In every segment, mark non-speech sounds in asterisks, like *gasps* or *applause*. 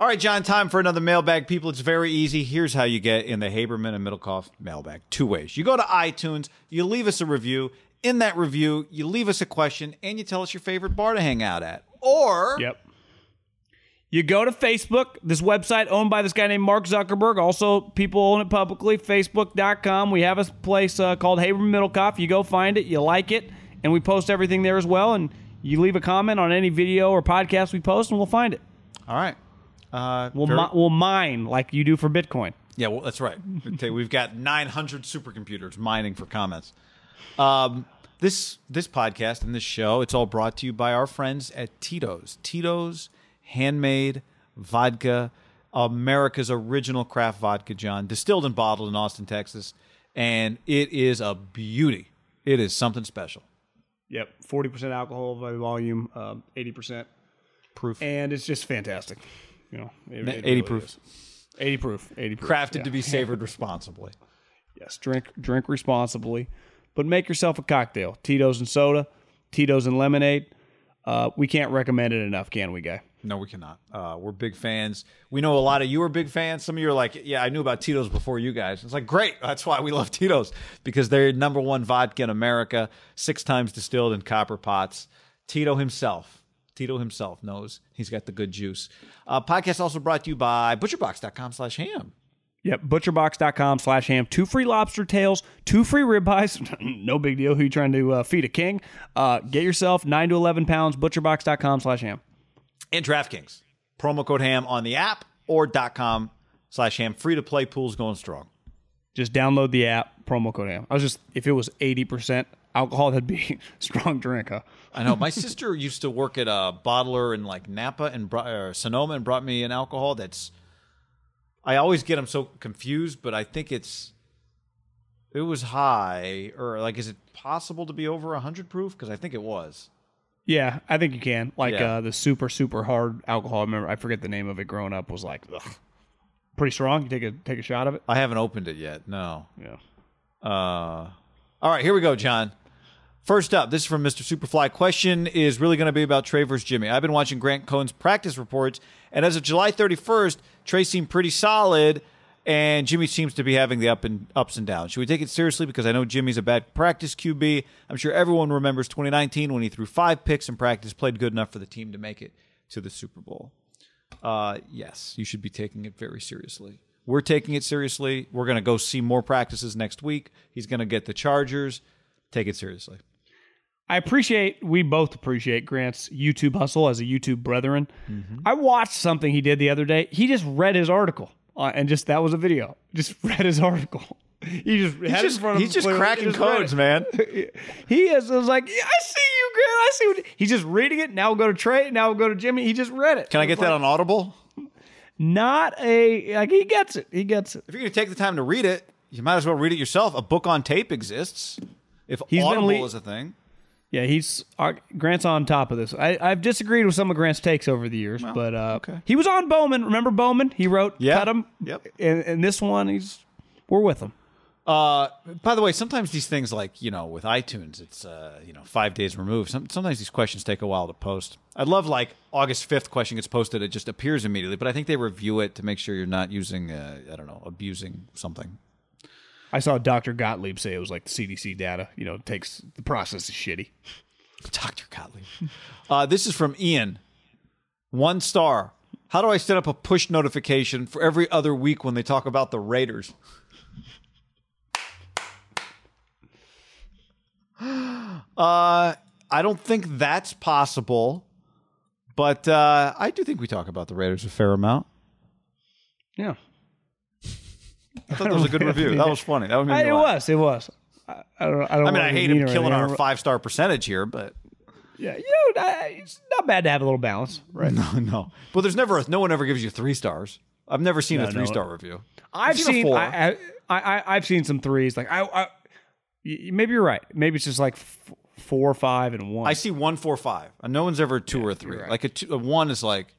All right, John, time for another mailbag. People, it's very easy. Here's how you get in the Haberman and Middlecoff mailbag. Two ways. You go to iTunes, you leave us a review. In that review, you leave us a question and you tell us your favorite bar to hang out at. Or Yep. You go to Facebook, this website owned by this guy named Mark Zuckerberg. Also, people own it publicly. Facebook.com. We have a place uh, called Haberman Middlecoff. You go find it, you like it, and we post everything there as well. And you leave a comment on any video or podcast we post, and we'll find it. All right. Uh, We'll, very- mi- we'll mine like you do for Bitcoin. Yeah, well, that's right. Okay, we've got 900 supercomputers mining for comments. Um, this this podcast and this show, it's all brought to you by our friends at Tito's. Tito's handmade vodka, America's original craft vodka, John, distilled and bottled in Austin, Texas, and it is a beauty. It is something special. Yep. 40% alcohol by volume, um, 80% Proof. and it's just fantastic. You know, it- it 80 really proof. is. 80 proof. 80 proof. Crafted yeah. to be *laughs* savored responsibly. Yes, drink drink responsibly, but make yourself a cocktail. Tito's and soda, Tito's and lemonade. Uh, we can't recommend it enough, can we, guy? No, we cannot. Uh, we're big fans. We know a lot of you are big fans. Some of you are like, yeah, I knew about Tito's before you guys. It's like, great. That's why we love Tito's because they're number one vodka in America, six times distilled in copper pots. Tito himself, Tito himself knows he's got the good juice. Uh, podcast also brought to you by butcherbox.com slash ham. Yep, butcherbox.com slash ham. Two free lobster tails, two free ribeyes. *laughs* no big deal. Who you trying to uh, feed a king? Uh, get yourself 9 to 11 pounds, butcherbox.com slash ham. And DraftKings. Promo code ham on the app or .com slash ham. Free to play pools going strong. Just download the app, promo code ham. I was just, if it was 80% alcohol, that'd be *laughs* strong drink, huh? I know. My *laughs* sister used to work at a bottler in like Napa and brought, or Sonoma and brought me an alcohol that's. I always get them so confused, but I think it's. It was high, or like, is it possible to be over hundred proof? Because I think it was. Yeah, I think you can. Like Yeah. uh, the super super hard alcohol. I remember I forget the name of it. Growing up was like ugh, pretty strong. You take a take a shot of it. I haven't opened it yet. No. Yeah. Uh, all right, here we go, John. First up, this is from Mr. Superfly. Question is really going to be about Trey versus Jimmy. I've been watching Grant Cohn's practice reports, and as of July 31st, Trey seemed pretty solid, and Jimmy seems to be having the up and ups and downs. Should we take it seriously? Because I know Jimmy's a bad practice QB. I'm sure everyone remembers 2019 when he threw five picks in practice, played good enough for the team to make it to the Super Bowl. Uh, yes, you should be taking it very seriously. We're taking it seriously. We're going to go see more practices next week. He's going to get the Chargers. Take it seriously. I appreciate. We both appreciate Grant's YouTube hustle as a YouTube brethren. Mm-hmm. I watched something he did the other day. He just read his article, uh, and just that was a video. Just *laughs* read his article. He just He's just, in front of he's just cracking just codes, man. *laughs* He is. I was like, yeah, I see you, Grant. I see. What, he's just reading it. Now we'll go to Trey. Now we'll go to Jimmy. He just read it. Can I get that on Audible? Not a like. He gets it. He gets it. If you're going to take the time to read it, you might as well read it yourself. A book on tape exists. If He's Audible le- is a thing. Yeah, he's uh, Grant's on top of this. I, I've disagreed with some of Grant's takes over the years, but uh, okay. he was on Bowman. Remember Bowman? He wrote Yeah. cut him. Yep. And, and this one, he's we're with him. Uh, by the way, sometimes these things, like you know, with iTunes, it's uh, you know five days removed. Some, sometimes these questions take a while to post. I love like August fifth question gets posted, it just appears immediately. But I think they review it to make sure you're not using, uh, I don't know, abusing something. I saw Dr. Gottlieb say it was like the CDC data. You know, it takes the process is shitty. Dr. Gottlieb. *laughs* Uh, this is from Ian. One star. How do I set up a push notification for every other week when they talk about the Raiders? *gasps* Uh, I don't think that's possible, but uh, I do think we talk about the Raiders a fair amount. Yeah, I thought that was a good *laughs* review. That was funny. That was I, it was. It was. I, I don't. I don't. I mean, I hate him killing our five star percentage here, but Yeah, you know, it's not bad to have a little balance, right? *laughs* no. No. But there's never a, no one ever gives you three stars. I've never seen a no. three star review. I've seen a seen. four. I, I, I, I've seen some threes. Like I, I, maybe you're right. Maybe it's just like f- four, five, and one. I see one, four, five. No one's ever two or three. right. Like a, two, a one is like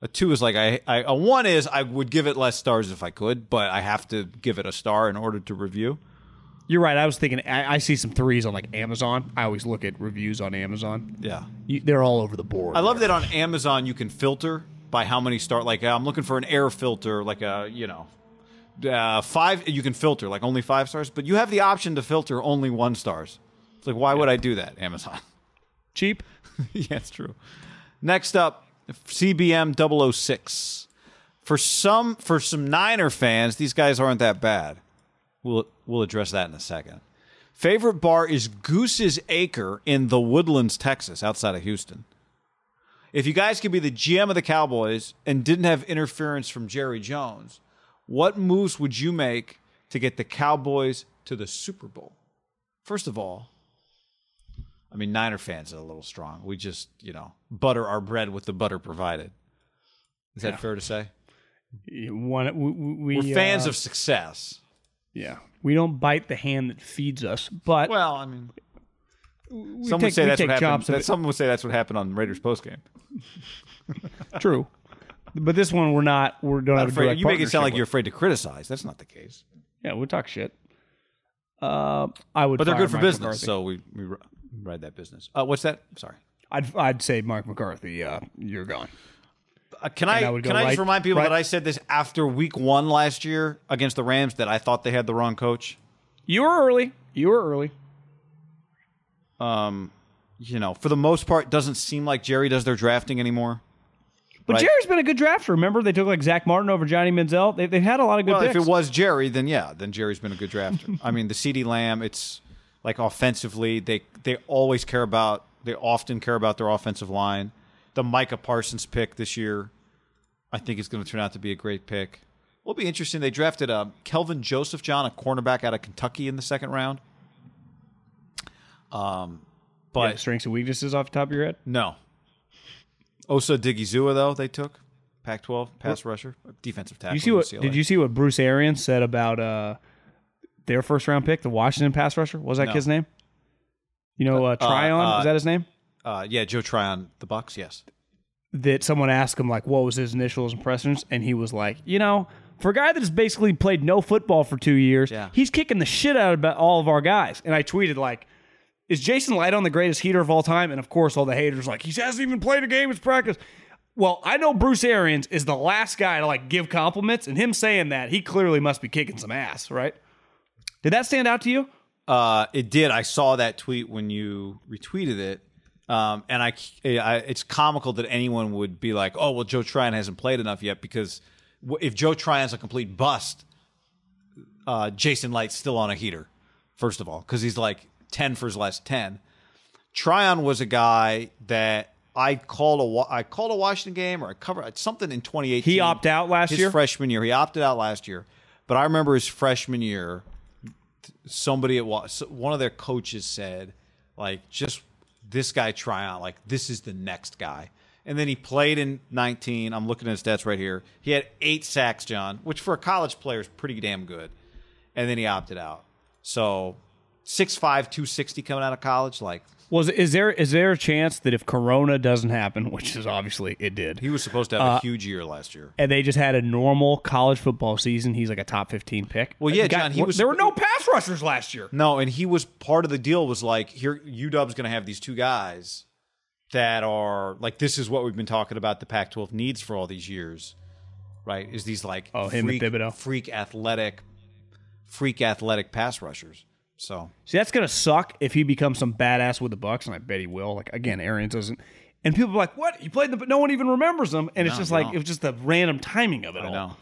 a two is like I, I a one is I would give it less stars if I could, but I have to give it a star in order to review. You're right. I was thinking. I, I see some threes on like Amazon. I always look at reviews on Amazon. Yeah. You, they're all over the board. I love that on Amazon you can filter by how many start. Like I'm looking for an air filter, like a you know uh, five. You can filter like only five stars, but you have the option to filter only one stars. It's like why would I do that, Amazon? *laughs* Cheap. yeah, it's true. Next up, CBM 006. For some for some Niner fans, these guys aren't that bad. We'll we'll address that in a second. Favorite bar is Goose's Acre in the Woodlands, Texas, outside of Houston. If you guys could be the GM of the Cowboys and didn't have interference from Jerry Jones, what moves would you make to get the Cowboys to the Super Bowl? First of all, I mean, Niner fans are a little strong. We just, you know, butter our bread with the butter provided. Is that fair to say? One, we, we, We're fans uh, of success. Yeah, we don't bite the hand that feeds us, but Well, I mean, we some take, would say we that's what happened. That, some would say that's what happened on Raiders postgame. *laughs* True, but this one we're not. We don't Not have a direct you make it sound like partnership you're afraid to criticize. That's not the case. Yeah, we talk shit. Uh, I would, But they're good for Mike business, McCarthy. so we, we ride that business. Uh, what's that? Sorry. I'd I'd say Mark McCarthy. Uh, you're gone. Uh, can I, I can I just remind people right- that I said this after week one last year against the Rams that I thought they had the wrong coach? You were early. You were early. Um, you know, for the most part, doesn't seem like Jerry does their drafting anymore. But Right. Jerry's been a good drafter. Remember, they took like Zach Martin over Johnny Manziel. They, they've had a lot of good Well, picks. if it was Jerry, then yeah, then Jerry's been a good drafter. *laughs* I mean, the CeeDee Lamb, it's like offensively, they they always care about, they often care about their offensive line. The Micah Parsons pick this year, I think is going to turn out to be a great pick. Will be interesting. They drafted uh, Kelvin Joseph John, a cornerback out of Kentucky, in the second round. Um, but Yeah, strengths and weaknesses off the top of your head. no. Osa Odighizuwa though they took Pac-12 pass rusher, defensive tackle. You see what? UCLA. Did you see what Bruce Arians said about uh, their first round pick, the Washington pass rusher? Was that No. his name? You know, uh, Tryon. uh, is that his name? Uh, yeah, Joe Tryon, the Bucs. Yes. that someone asked him like what was his initial impressions and he was like you know for a guy that has basically played no football for two years Yeah. he's kicking the shit out of all of our guys and i tweeted like is jason Licht on the greatest heater of all time and of course all the haters like he hasn't even played a game it's practice well i know bruce arians is the last guy to like give compliments and him saying that he clearly must be kicking some ass right did that stand out to you Uh, it did. I saw that tweet when you retweeted it, um, and I, I, it's comical that anyone would be like, "Oh, well, Joe Tryon hasn't played enough yet." Because if Joe Tryon's a complete bust, uh, Jason Licht's still on a heater. First of all, because he's like ten for his last ten. Tryon was a guy that I called a I called a Washington game or I covered something in 2018. He opted out last his year? freshman year. He opted out last year, but I remember his freshman year somebody at one of their coaches said like just this guy Tryon like this is the next guy and then he played in 19 i'm looking at his stats right here he had eight sacks john which for a college player is pretty damn good and then he opted out so 6'5 260 coming out of college like was is there is there a chance that if corona doesn't happen *laughs* which is obviously it did he was supposed to have a uh, huge year last year and they just had a normal college football season, he's like a top 15 pick. Well, yeah, guy- John, he was- there were no pass rushers last year. No, and he was part of the deal. Was like here, UW's going to have these two guys that are like this is what we've been talking about. The Pac-12 needs for all these years, right? Is these like Oh, him and freak, Thibodeau. freak athletic, freak athletic pass rushers. So See, that's gonna suck if he becomes some badass with the Bucs, and I bet he will. Like again, Arians doesn't, and people are like, "What? He played the?" But no one even remembers him, and it's just like it was just the random timing of it I all. know.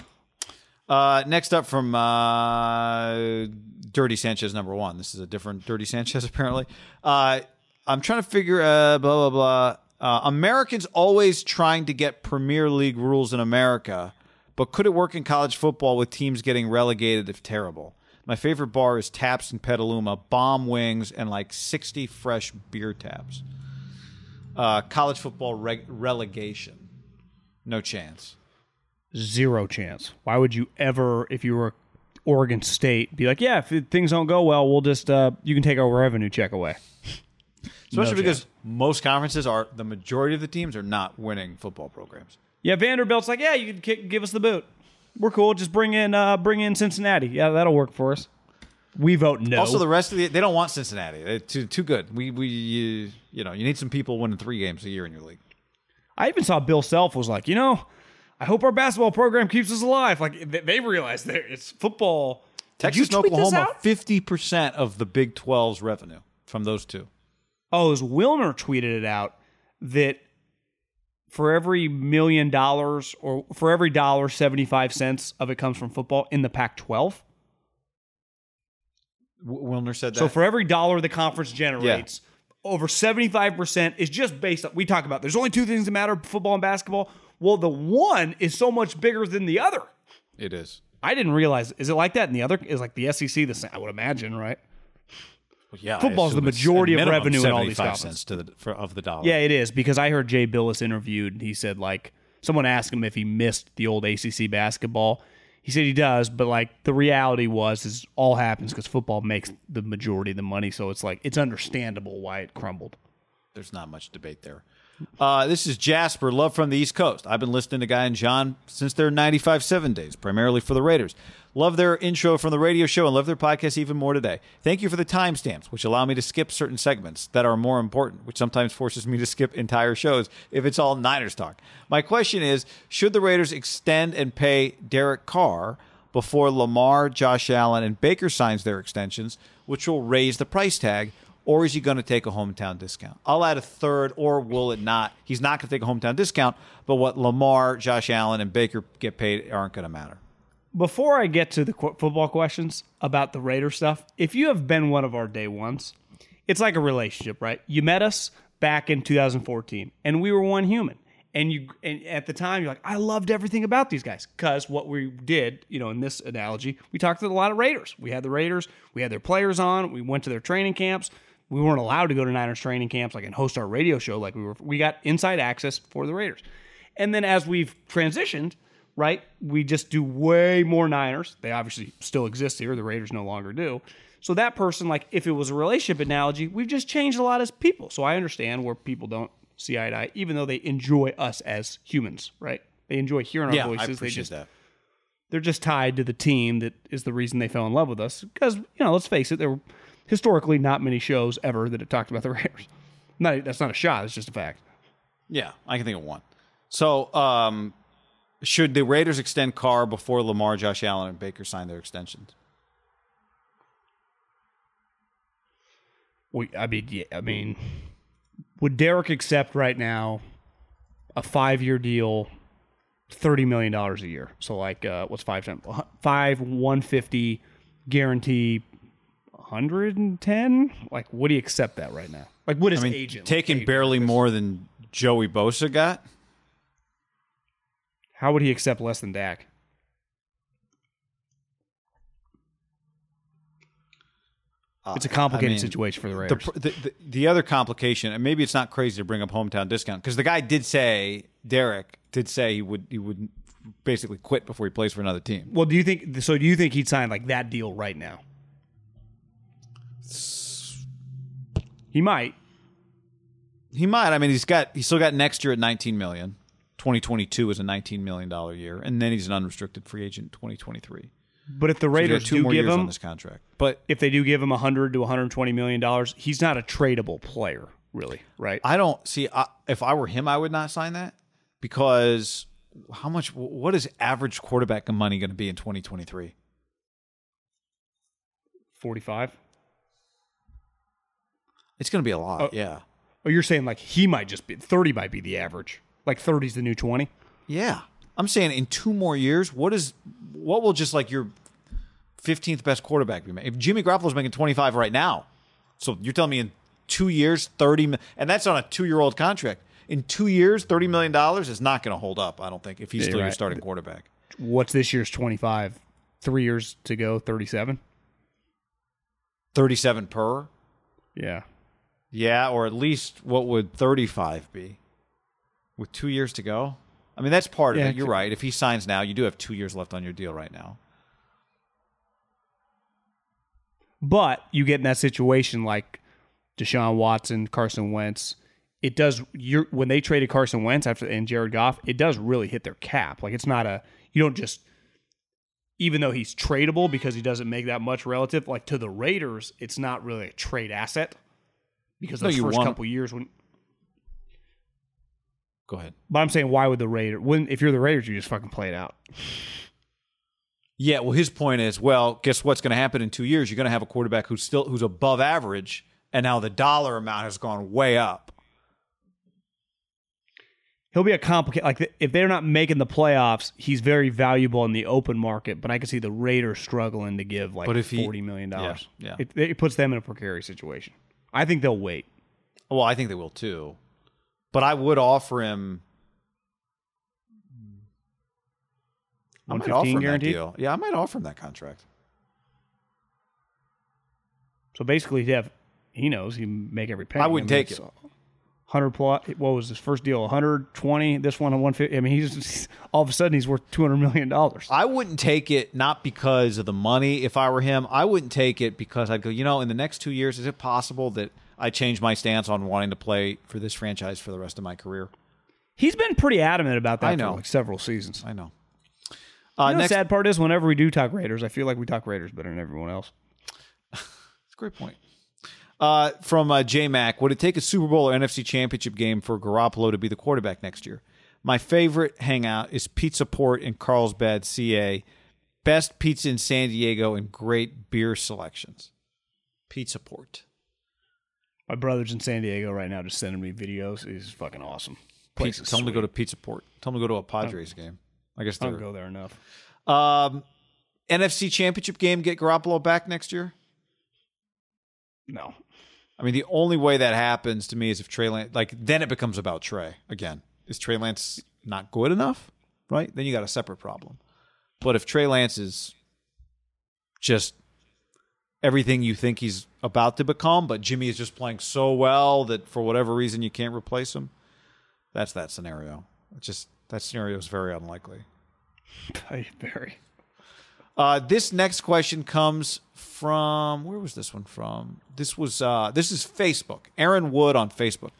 Uh, next up from uh, Dirty Sanchez, number one. This is a different Dirty Sanchez, *laughs* apparently. Uh, I'm trying to figure uh, blah blah blah. Uh, Americans always trying to get Premier League rules in America, but could it work in college football with teams getting relegated if terrible? My favorite bar is Taps in Petaluma, bomb wings, and like 60 fresh beer taps. Uh, college football reg- relegation, no chance. Zero chance. Why would you ever, if you were Oregon State, be like, "Yeah, if things don't go well, we'll just uh, you can take our revenue check away." *laughs* Especially No because most conferences are the majority of the teams are not winning football programs. Yeah, Vanderbilt's like, "Yeah, you can kick, give us the boot. We're cool. Just bring in uh, bring in Cincinnati. Yeah, that'll work for us." We vote no. Also, the rest of the they don't want Cincinnati. They're too too good. We we you, you know you need some people winning three games a year in your league. I even saw Bill Self was like, you know, I hope our basketball program keeps us alive. Like they, they realize that it's football. Texas and tweet Oklahoma, fifty percent of the Big 12's revenue from those two. Oh, it was Wilner tweeted it out that for every million dollars or for every dollar, 75 cents of it comes from football in the Pac 12. Wilner said that. So for every dollar the conference generates, over 75% is just based on, we talk about there's only two things that matter football and basketball. Well, the one is so much bigger than the other. it is. I didn't realize, is it like that? And the other is like the SEC, the same, I would imagine, right? Yeah, Football's the majority of revenue in all these 75 conferences. cents to the for, of the dollar. Yeah, it is because I heard Jay Bilas interviewed. and He said like someone asked him if he missed the old ACC basketball. He said he does, but like the reality was is all happens because football makes the majority of the money. So it's like it's understandable why it crumbled. there's not much debate there. Uh, this is Jasper, love from the East Coast. I've been listening to Guy and John since their 95 7 days, primarily for the Raiders. Love their intro from the radio show and love their podcast even more today. Thank you for the timestamps, which allow me to skip certain segments that are more important, which sometimes forces me to skip entire shows if it's all Niners talk. My question is Should the Raiders extend and pay Derek Carr before Lamar, Josh Allen, and Baker signs their extensions, which will raise the price tag? Or is he going to take a hometown discount? I'll add a third, or will it not? He's not going to take a hometown discount, but what Lamar, Josh Allen, and Baker get paid aren't going to matter. Before I get to the football questions about the Raider stuff, if you have been one of our day ones, it's like a relationship, right? You met us back in 2014, and we were one human. And you, and at the time, you're like, I loved everything about these guys because what we did, you know, in this analogy, we talked to a lot of Raiders. We had the Raiders, we had their players on, we went to their training camps. We weren't allowed to go to Niners training camps, like and host our radio show, like we were. We got inside access for the Raiders, and then as we've transitioned, right? We just do way more Niners. They obviously still exist here. The Raiders no longer do. So that person, like, if it was a relationship analogy, we've just changed a lot as people. So I understand where people don't see eye to eye, even though they enjoy us as humans, right? They enjoy hearing our Yeah, voices. I they just, that. They're just tied to the team that is the reason they fell in love with us. Because you know, let's face it, there were historically not many shows ever that have talked about the Raiders. Not that's not a shot. It's just a fact. Yeah, I can think of one. So, um, should the Raiders extend Carr before Lamar, Josh Allen, and Baker sign their extensions? We, I mean, yeah, I mean, would Derek accept right now a five-year deal, thirty million dollars a year? So like, uh, what's five times five one fifty guarantee, hundred and ten? Like, would he accept that right now? Like, would his I mean, agent taking like, barely more than Joey Bosa got. How would he accept less than Dak? It's a complicated Uh, mean, situation for the The, Raiders. pr- the, the, the other complication, and maybe it's not crazy to bring up hometown discount, because the guy did say, Derek did say he would he would basically quit before he plays for another team. well, do you think so? Do you think he'd sign like that deal right now? He might. He might. I mean, he's got he's still got next year at 19 million. 2022 is a 19 million dollar year, and then he's an unrestricted free agent in 2023. But if the Raiders two do more give years on him, this contract. But if they do give him 100 to 120 million dollars, he's not a tradable player, really, right? I don't see I, if I were him, I would not sign that because how much? What is average quarterback money going to be in 2023? 45. It's going to be a lot. Oh. yeah, Oh, you're saying like he might just be 30 might be the average. Like 30 is the new 20. yeah. I'm saying in two more years, what is what will just like your 15th best quarterback be? If Jimmy Garoppolo's making 25 right now, so you're telling me in two years, 30, and that's on a two year old contract. In two years, 30 million dollars is not going to hold up. I don't think if he's Yeah, still your starting quarterback. What's this year's 25? 3 years to go, 37? 37 per. Yeah. Yeah, or at least what would 35 be? With two years to go? I mean, that's part of it. You're right. If he signs now, you do have two years left on your deal right now. But you get in that situation like Deshaun Watson, Carson Wentz. It does. You're, when they traded Carson Wentz after and Jared Goff, it does really hit their cap. Like it's not a. You don't just. Even though he's tradable because he doesn't make that much relative, like to the Raiders, it's not really a trade asset because No, those first want- couple years when Go ahead. But I'm saying, why would the Raiders? When if you're the Raiders, you just fucking play it out. Yeah, well, his point is, well, guess what's going to happen in two years? You're going to have a quarterback who's still who's above average, and now the dollar amount has gone way up. He'll be a complicated. Like if they're not making the playoffs, he's very valuable in the open market. But I can see the Raiders struggling to give like But if he- forty million dollars. Yeah, yeah. It, it puts them in a precarious situation. I think they'll wait. Well, I think they will too, but I would offer him. I might offer him that deal. Yeah, I might offer him that contract. So basically, he'd have he knows he can make every penny. I wouldn't take it. Hundred plus. What was his first deal? One hundred twenty. This one, one fifty. I mean, he's all of a sudden he's worth two hundred million dollars. I wouldn't take it not because of the money. If I were him, I wouldn't take it because I'd go. You know, in the next two years, is it possible that I change my stance on wanting to play for this franchise for the rest of my career? He's been pretty adamant about that I know. for like several seasons. I know. Uh, You know, next, the sad part is whenever we do talk Raiders, I feel like we talk Raiders better than everyone else. *laughs* That's a great point. Uh, from uh, J Mac, would it take a Super Bowl or NFC Championship game for Garoppolo to be the quarterback next year? My favorite hangout is Pizza Port in Carlsbad, CA. Best pizza in San Diego and great beer selections. Pizza Port. My brother's in San Diego right now, just sending me videos. He's fucking awesome. Place Pizza, tell him to go to. Pizza Port. Tell him to go to a Padres game. I guess I don't go there enough. um, NFC Championship game. Get Garoppolo back next year. No, I mean, the only way that happens to me is if Trey Lance, like, then it becomes about Trey again. Is Trey Lance not good enough? Right? Then you got a separate problem. But if Trey Lance is just everything you think he's about to become, but Jimmy is just playing so well that for whatever reason you can't replace him, that's that scenario. It's just that scenario is very unlikely. *laughs* Very. Uh, this next question comes from where was this one from? This was uh, this is Facebook. Aaron Wood on Facebook.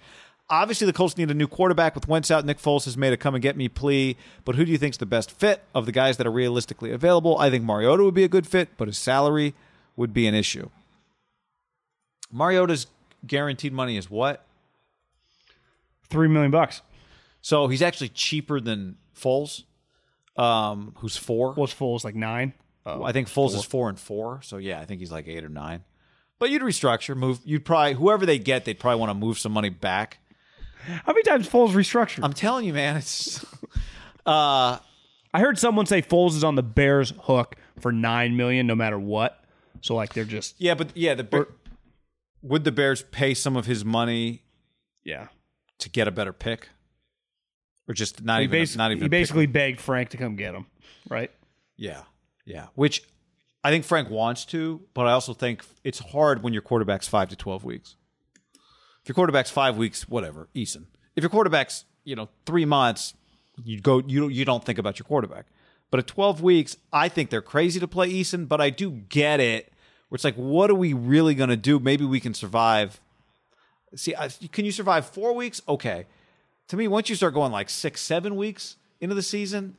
Obviously, the Colts need a new quarterback with Wentz out. Nick Foles has made a come and get me plea, but who do you think's the best fit of the guys that are realistically available? I think Mariota would be a good fit, but his salary would be an issue. Mariota's guaranteed money is what? Three million bucks. So he's actually cheaper than Foles, um, who's four. Was Foles like nine? Oh, I think Foles is four and four, so yeah, I think he's like eight or nine. But you'd restructure, move. You'd probably whoever they get, they'd probably want to move some money back. How many times Foles restructured? I'm telling you, man, it's. *laughs* Uh, I heard someone say Foles is on the Bears' hook for nine million, no matter what. So like they're just yeah, but yeah, the Bear, would the Bears pay some of his money yeah. to get a better pick, or just not He, even basi- not even he a pick? basically begged Frank to come get him, right? Yeah, yeah. Which I think Frank wants to, but I also think it's hard when your quarterback's five to twelve weeks. If your quarterback's five weeks, whatever, Eason. If your quarterback's you know three months, you go you don't you don't think about your quarterback. But at twelve weeks, I think they're crazy to play Eason, but I do get it. Where it's like, what are we really going to do? Maybe we can survive. See, I, can you survive four weeks? Okay. To me, once you start going like six, seven weeks into the season,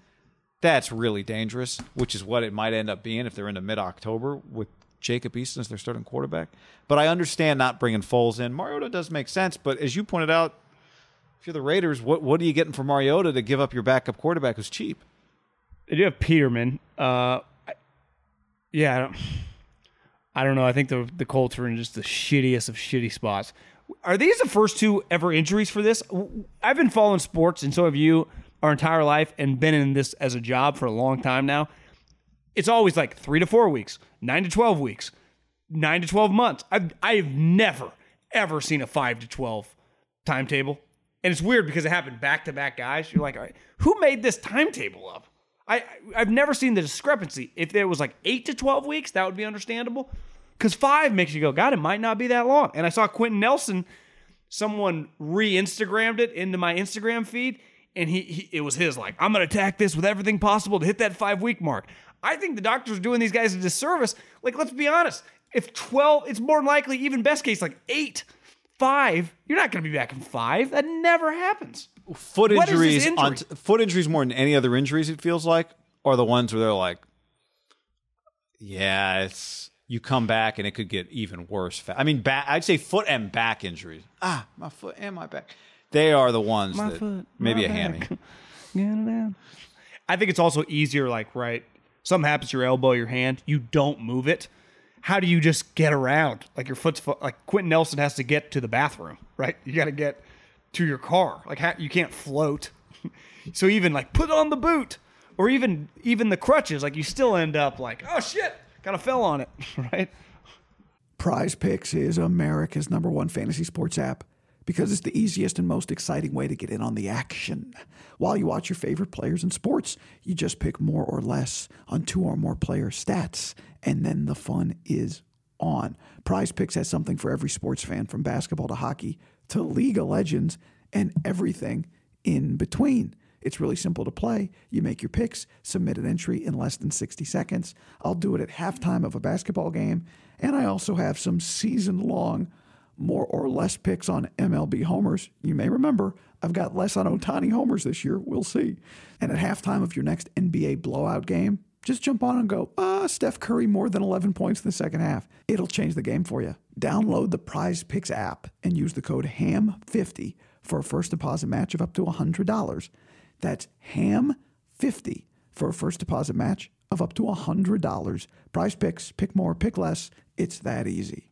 that's really dangerous, which is what it might end up being if they're into mid October with Jacob Eason as their starting quarterback. But I understand not bringing Foles in. Mariota does make sense, but as you pointed out, if you're the Raiders, what what are you getting for Mariota to give up your backup quarterback who's cheap? They do have Peterman. Uh, I- yeah, I don't, I don't know. I think the the Colts are in just the shittiest of shitty spots. Are these the first two ever injuries for this? I've been following sports, and so have you, our entire life, and been in this as a job for a long time now. It's always like three to four weeks, nine to twelve weeks, nine to twelve months. I've I've never ever seen a five to twelve timetable, and it's weird because it happened back to back guys. You're like, all right, who made this timetable up? I I've never seen the discrepancy. If it was like eight to twelve weeks, that would be understandable. Because five makes you go, God, it might not be that long. And I saw Quenton Nelson, someone re-Instagrammed it into my Instagram feed, and he, he it was his like, I'm gonna attack this with everything possible to hit that five week mark. I think the doctors are doing these guys a disservice. Like, let's be honest. If 12, it's more than likely, even best case, like eight, five, you're not gonna be back in five. That never happens. Foot What injuries this on injury? foot injuries more than any other injuries. It feels like are the ones where they're like, yeah, it's you come back and it could get even worse. I mean, back, I'd say foot and back injuries. Ah, my foot and my back. They are the ones My that foot, maybe my a hammy. back. Get it down. I think it's also easier, like, right, something happens to your elbow, your hand, you don't move it. How do you just get around? Like, your foot's, fo- like, Quenton Nelson has to get to the bathroom, right? You got to get to your car. Like, how, you can't float. *laughs* so even, like, put on the boot or even, even the crutches, like, you still end up like, oh shit, kind of fell on it, *laughs* right? Prize Picks is America's number one fantasy sports app because it's the easiest and most exciting way to get in on the action. While you watch your favorite players in sports, you just pick more or less on two or more player stats, and then the fun is on. Prize Picks has something for every sports fan from basketball to hockey to League of Legends and everything in between. It's really simple to play. You make your picks, submit an entry in less than 60 seconds. I'll do it at halftime of a basketball game, and I also have some season long more or less picks on MLB homers. You may remember I've got less on Ohtani homers this year. We'll see. And at halftime of your next NBA blowout game, just jump on and go, ah, Steph Curry more than 11 points in the second half. It'll change the game for you. Download the Prize Picks app and use the code HAM50 for a first deposit match of up to $100. That's HAM50 for a first deposit match of up to $100. Prize Picks, pick more, pick less. It's that easy.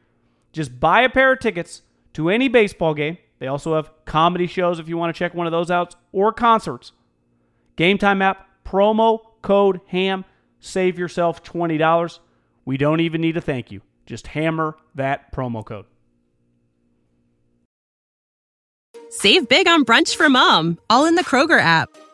Just buy a pair of tickets to any baseball game. They also have comedy shows if you want to check one of those out or concerts. Game Time app, promo code HAM, save yourself $20. We don't even need a thank you. Just hammer that promo code. Save big on brunch for mom, all in the Kroger app.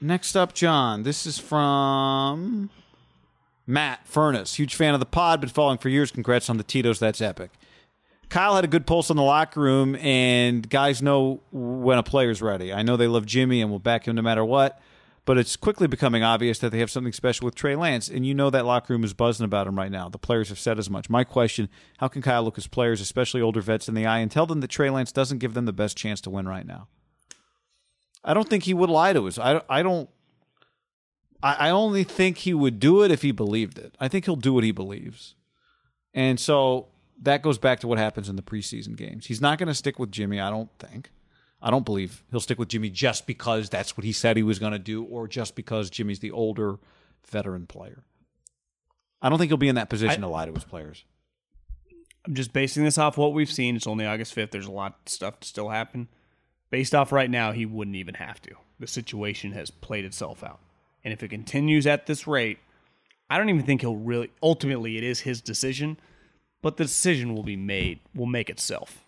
Next up, John. This is from Matt Furnace. Huge fan of the pod, been following for years. Congrats on the Tito's. That's epic. Kyle had a good pulse on the locker room, and guys know when a player's ready. I know they love Jimmy and will back him no matter what, but it's quickly becoming obvious that they have something special with Trey Lance, and you know that locker room is buzzing about him right now. The players have said as much. My question how can Kyle look his players, especially older vets, in the eye and tell them that Trey Lance doesn't give them the best chance to win right now? I don't think he would lie to us. I, I don't. I, I only think he would do it if he believed it. I think he'll do what he believes. And so that goes back to what happens in the preseason games. He's not going to stick with Jimmy, I don't think. I don't believe he'll stick with Jimmy just because that's what he said he was going to do or just because Jimmy's the older veteran player. I don't think he'll be in that position I- to lie to his players. I'm just basing this off what we've seen. It's only August 5th. There's a lot of stuff to still happen. Based off right now, he wouldn't even have to. The situation has played itself out. And if it continues at this rate, I don't even think he'll really ultimately it is his decision, but the decision will be made, will make itself.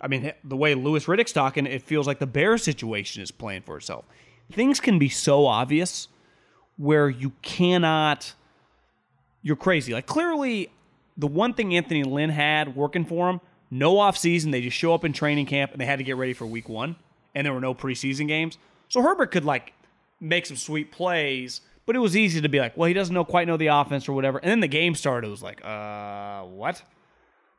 I mean, the way Louis Riddick's talking, it feels like the bear situation is playing for itself. Things can be so obvious where you cannot you're crazy. Like clearly the one thing Anthony Lynn had working for him, no off season, they just show up in training camp and they had to get ready for week 1 and there were no preseason games. So Herbert could like make some sweet plays, but it was easy to be like, well, he doesn't know quite know the offense or whatever. And then the game started, it was like, uh, what?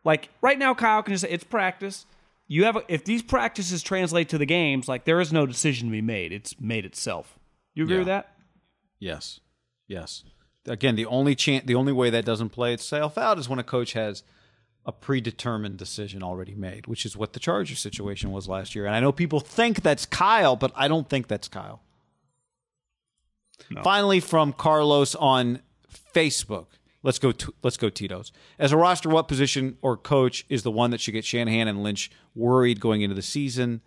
Like right now, Kyle can just say it's practice. You have a, if these practices translate to the games, like there is no decision to be made. It's made itself. You agree Yeah. with that? Yes. Yes. Again, the only chance, the only way that doesn't play itself out is when a coach has a predetermined decision already made, which is what the Charger situation was last year. And I know people think that's Kyle, but I don't think that's Kyle. Finally, from Carlos on Facebook. Let's go. To, let's go. Tito's. As a roster, what position or coach is the one that should get Shanahan and Lynch worried going into the season?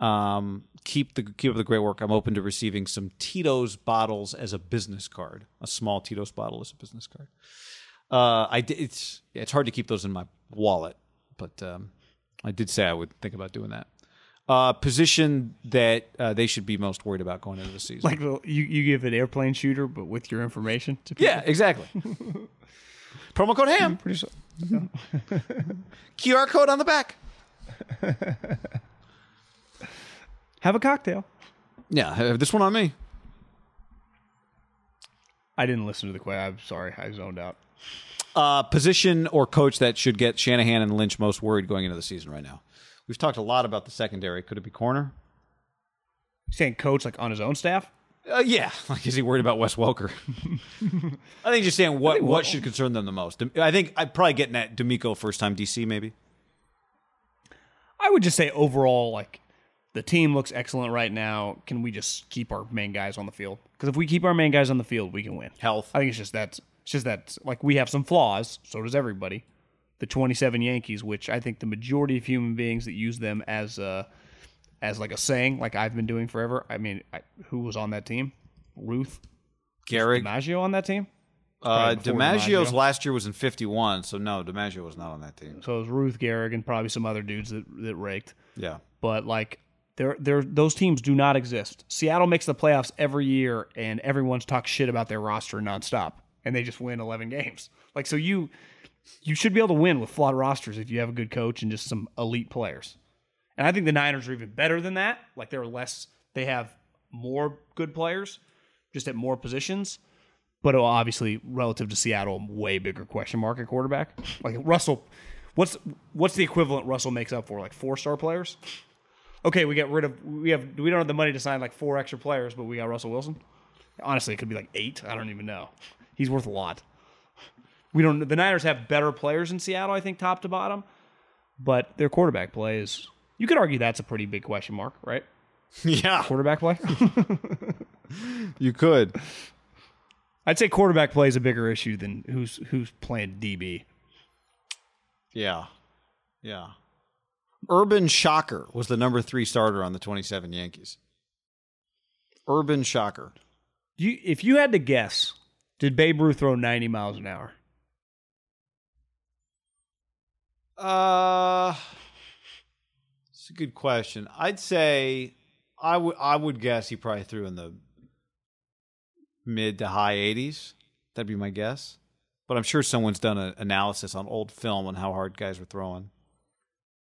Um, keep the keep up the great work. I'm open to receiving some Tito's bottles as a business card. A small Tito's bottle as a business card. Uh, I did, it's it's hard to keep those in my wallet, but um, I did say I would think about doing that. Uh, position that uh, they should be most worried about going into the season. Like the- you, you give an airplane shooter, but with your information to people. yeah, exactly. *laughs* Promo code Ham. Pretty sure. *laughs* QR code on the back. *laughs* Have a cocktail. Yeah, have this one on me. I didn't listen to the question. I'm sorry. I zoned out. Uh, position or coach that should get Shanahan and Lynch most worried going into the season right now? We've talked a lot about the secondary. Could it be corner? You saying coach like on his own staff? Uh, yeah. *laughs* Like, is he worried about Wes Welker? *laughs* I think just saying what what should concern them the most. I think I'm probably getting at DeMeco first time DC maybe. I would just say overall, like the team looks excellent right now. Can we just keep our main guys on the field? Because if we keep our main guys on the field, we can win. Health. I think it's just that. It's just that like we have some flaws. So does everybody. The 27 Yankees, which I think the majority of human beings that use them as a as like a saying, like I've been doing forever. I mean, I, who was on that team? Ruth Gehrig. DiMaggio on that team. Uh, DiMaggio's DiMaggio. last year was in 51, so no, DiMaggio was not on that team. So it was Ruth Gehrig and probably some other dudes that that raked. Yeah. but like there there those teams do not exist. Seattle makes the playoffs every year and everyone's talk shit about their roster nonstop and they just win 11 games. Like so you you should be able to win with flawed rosters if you have a good coach and just some elite players. And I think the Niners are even better than that. Like they're less they have more good players just at more positions. But uh, obviously, relative to Seattle, way bigger question mark at quarterback. Like Russell, what's what's the equivalent Russell makes up for? Like four star players? Okay, we get rid of we have we don't have the money to sign like four extra players, but we got Russell Wilson. Honestly, it could be like eight. I don't even know. He's worth a lot. We don't. The Niners have better players in Seattle, I think, top to bottom, but their quarterback play is. You could argue that's a pretty big question mark, right? *laughs* Yeah. Quarterback play. *laughs* You could. I'd say quarterback play is a bigger issue than who's who's playing DB. Yeah. Yeah. Urban Shocker was the number three starter on the 27 Yankees. Urban Shocker. You, if you had to guess, did Babe Ruth throw 90 miles an hour? Uh, it's a good question. I'd say I would I would guess he probably threw in the mid to high 80s. That'd be my guess. But I'm sure someone's done an analysis on old film on how hard guys were throwing.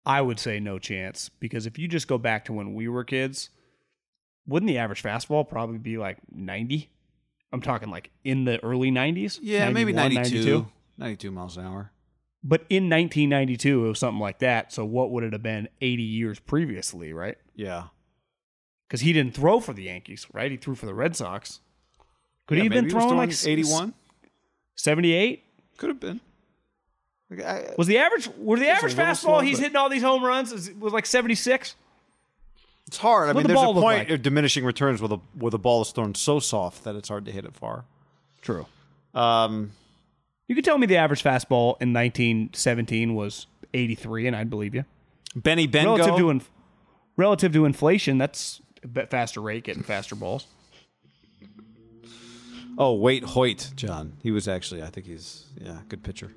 I would say no chance because if you just go back to when we were kids, wouldn't the average fastball probably be like 90? I'm talking like in the early 90s. Yeah, maybe 91, 92, 92 miles an hour. But in 1992, it was something like that. So what would it have been 80 years previously, right? Yeah. Because he didn't throw for the Yankees, right? He threw for the Red Sox. Could Yeah, he have been throwing like 81? 78? Could have been. Like, I- Was the average? Were the average fastball? slow, he's hitting all these home runs. is- Was like 76. It's hard. I What mean, the there's a point like? of diminishing returns where the where the ball is thrown so soft that it's hard to hit it far. True. Um, You could tell me the average fastball in 1917 was 83, and I'd believe you. Benny Relative to Bengough. in, relative to inflation, that's a bit faster rate getting faster balls. Oh, wait, Hoyt, John. He was actually, I think he's, yeah, good pitcher.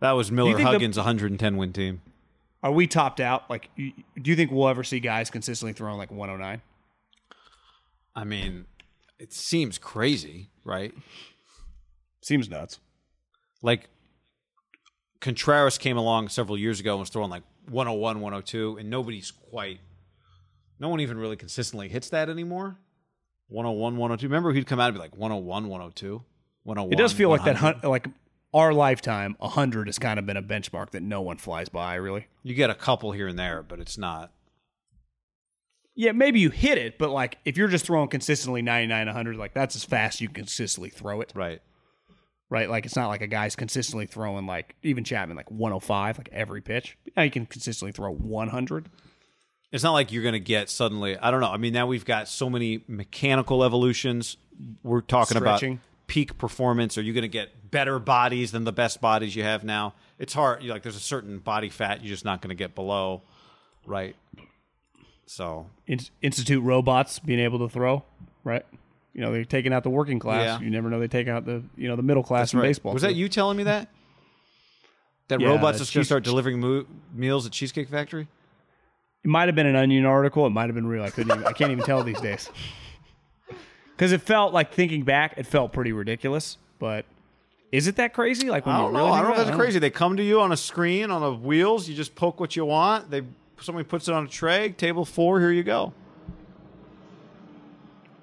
That was Miller think the- Huggins' 110 win team. Are we topped out? Like, do you think we'll ever see guys consistently throwing like 109? I mean, it seems crazy, right? Seems nuts. Like, Contreras came along several years ago and was throwing like 101, 102, and nobody's quite, no one even really consistently hits that anymore. 101, 102. Remember, he'd come out and be like 101, 102, 101. It does feel like that. 100. Like our lifetime, 100 has kind of been a benchmark that no one flies by. Really. You get a couple here and there, but it's not. Yeah, maybe you hit it, but like if you're just throwing consistently 99, 100, like that's as fast you can consistently throw it, Right. right? Like it's not like a guy's consistently throwing like even Chapman like 105 like every pitch. Now you can consistently throw 100. It's not like you're going to get suddenly. I don't know. I mean, now we've got so many mechanical evolutions. We're talking Stretching. about peak performance. Are you going to get better bodies than the best bodies you have now? It's hard. You like, there's a certain body fat you're just not going to get below, right? So In- institute robots being able to throw, right? You know, they're taking out the working class. Yeah. You never know they take out the you know the middle class in Right. baseball. Was too. that you telling me that? That Yeah, robots just going to start delivering mo- meals at Cheesecake Factory? It might have been an Onion article. It might have been real. I couldn't. Even, I can't even tell these days. Because it felt like thinking back, it felt pretty ridiculous. But is it that crazy? Like when I you don't really know. I don't know if that's crazy. They come to you on a screen on the wheels. You just poke what you want. They somebody puts it on a tray. Table four. Here you go.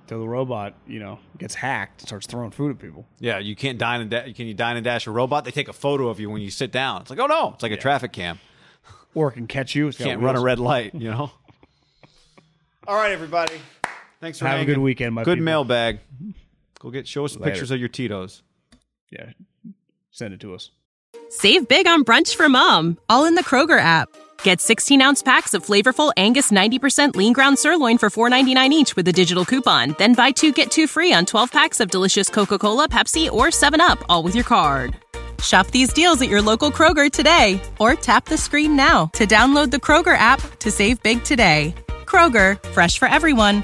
Till the robot, you know, gets hacked, and starts throwing food at people. Yeah, you can't dine and da- can you dine and dash a robot? They take a photo of you when you sit down. It's like, oh no, it's like a traffic cam. Or it can catch you. It's Can't run a red light, you know. *laughs* All right, everybody. Thanks for Have a good weekend, my Good people. mailbag. Go get show us Later. pictures of your Tito's. Yeah, send it to us. Save big on brunch for mom, all in the Kroger app. Get 16 ounce packs of flavorful Angus 90% lean ground sirloin for $4.99 each with a digital coupon. Then buy two get two free on 12 packs of delicious Coca Cola, Pepsi, or 7UP, all with your card. Shop these deals at your local Kroger today or tap the screen now to download the Kroger app to save big today. Kroger, fresh for everyone.